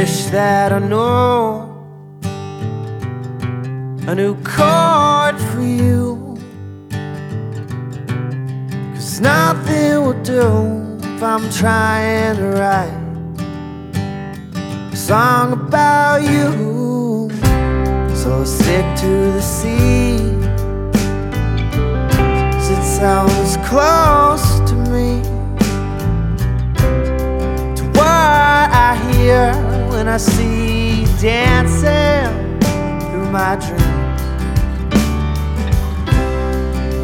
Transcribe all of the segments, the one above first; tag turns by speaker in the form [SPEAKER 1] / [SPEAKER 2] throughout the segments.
[SPEAKER 1] wish that I knew a new chord for you. Cause nothing will do if I'm trying to write a song about you. So stick to the C. I see dancing through my dreams.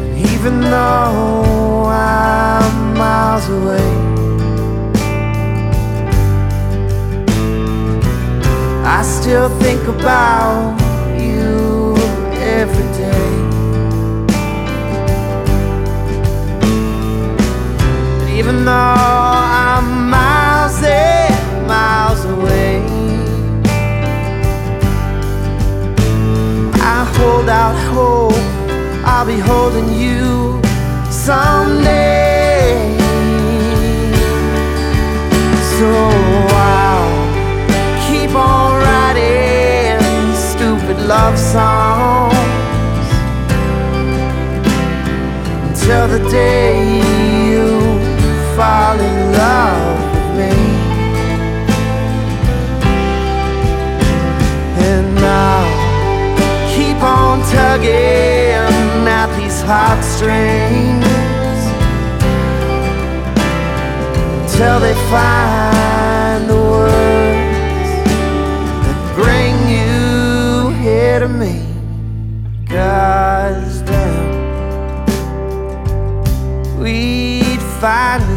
[SPEAKER 1] And even though I'm miles away, I still think about you every day. And even though holding you someday. So I'll keep on writing stupid love songs until the day you fall in love with me. And I'll keep on tugging these heartstrings until they find the words that bring you here to me. Cause then we'd finally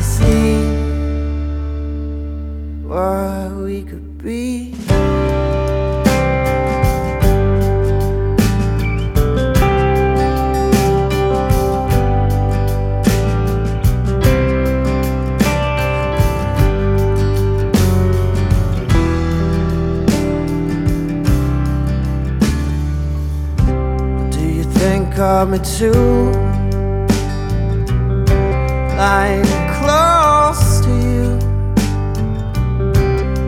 [SPEAKER 1] of me too? Lying close to you.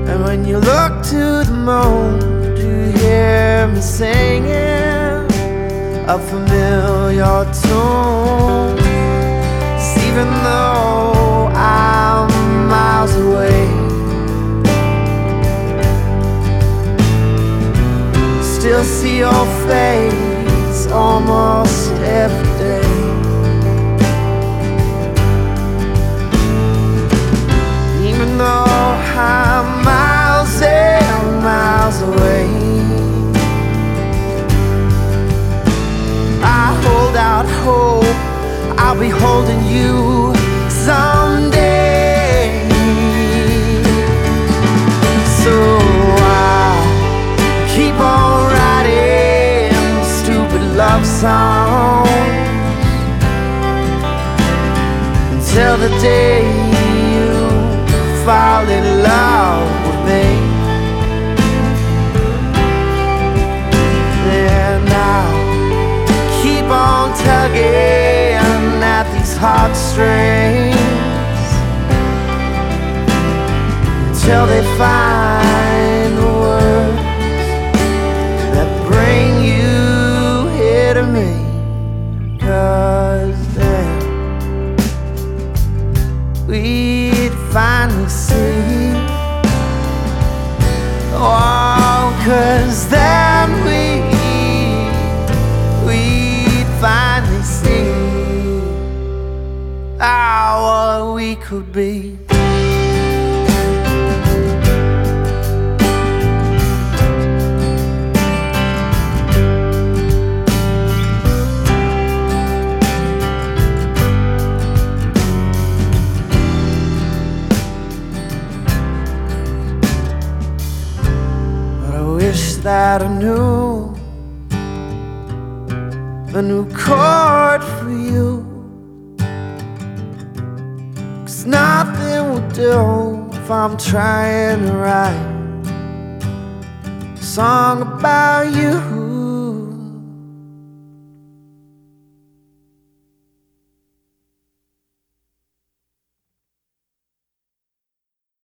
[SPEAKER 1] And when you look to the moon, do you hear me singing a familiar tune? 'Cause even though I'm miles away, still see your face almost every day. Even though I'm miles and miles away, I hold out hope I'll be holding you until the day you fall in love with me. Then I'll keep on tugging at these heartstrings until they find cause then we, we'd finally see how what we could be. That I knew a new chord for you. Cause nothing will do if I'm trying to write a song about you.